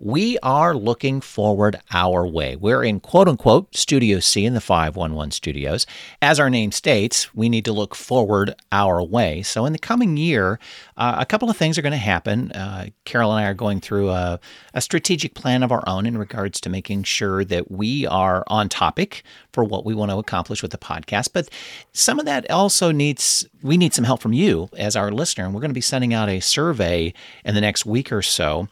we are looking forward our way. We're in quote unquote Studio C in the 511 studios. As our name states, we need to look forward our way. So, in the coming year, uh, a couple of things are going to happen. Uh, Carol and I are going through a, a strategic plan of our own in regards to making sure that we are on topic for what we want to accomplish with the podcast. But some of that also needs, we need some help from you as our listener. And we're going to be sending out a survey in the next week or so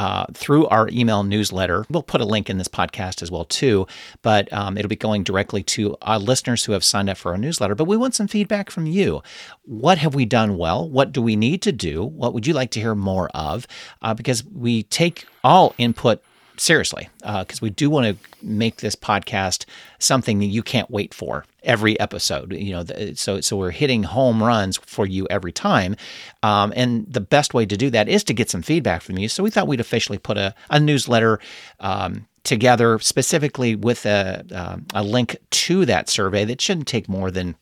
uh, through our email newsletter. We'll put a link in this podcast as well too, but um, it'll be going directly to our listeners who have signed up for our newsletter. But we want some feedback from you. What have we done well? What do we need to do? What would you like to hear more of? Uh, because we take all input seriously because uh, we do want to make this podcast something that you can't wait for every episode you know so so we're hitting home runs for you every time. Um, and the best way to do that is to get some feedback from you. So we thought we'd officially put a, a newsletter um, together specifically with a, uh, a link to that survey that shouldn't take more than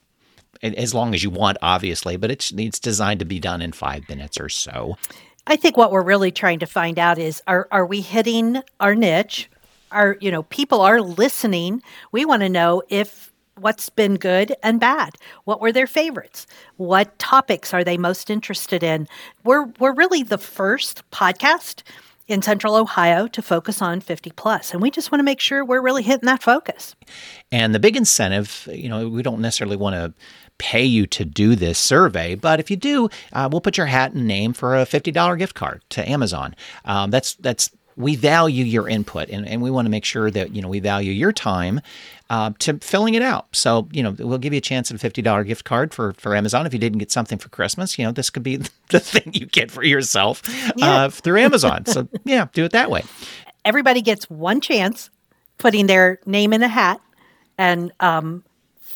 as long as you want obviously but it's, it's designed to be done in five minutes or so I think what we're really trying to find out is are are we hitting our niche? Are you know people are listening? We want to know if what's been good and bad. What were their favorites? What topics are they most interested in? We're we're really the first podcast in central Ohio to focus on 50 plus. And we just want to make sure we're really hitting that focus. And the big incentive, you know, we don't necessarily want to pay you to do this survey, but if you do, uh, we'll put your hat and name for a $50 gift card to Amazon. Um, that's that's we value your input and, and we want to make sure that you know we value your time uh, to filling it out so you know we'll give you a chance at a $50 gift card for for amazon if you didn't get something for christmas you know this could be the thing you get for yourself yeah. uh, through amazon so yeah do it that way everybody gets one chance putting their name in a hat and um,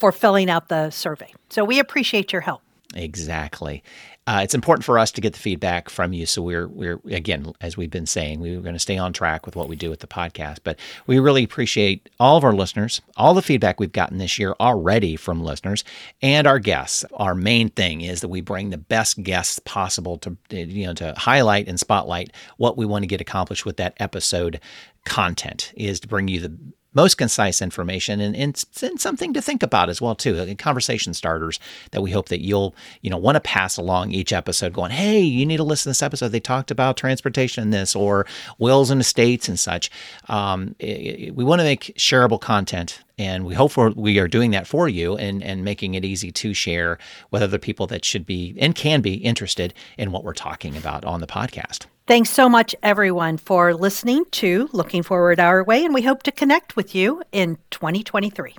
for filling out the survey. So we appreciate your help. Exactly. Uh, it's important for us to get the feedback from you. So we're we're again, as we've been saying, we are going to stay on track with what we do with the podcast. But we really appreciate all of our listeners, all the feedback we've gotten this year already from listeners, and our guests. Our main thing is that we bring the best guests possible to you know to highlight and spotlight what we want to get accomplished with that episode content. Is to bring you the most concise information and, and, and, something to think about as well too. Conversation starters that we hope that you'll you know want to pass along each episode going hey you need to listen to this episode. They talked about transportation in this or wills and estates and such. Um, it, we want to make shareable content and we hope we are doing that for you and, and making it easy to share with other people that should be and can be interested in what we're talking about on the podcast Thanks so much, everyone, for listening to Looking Forward Our Way, and we hope to connect with you in 2023.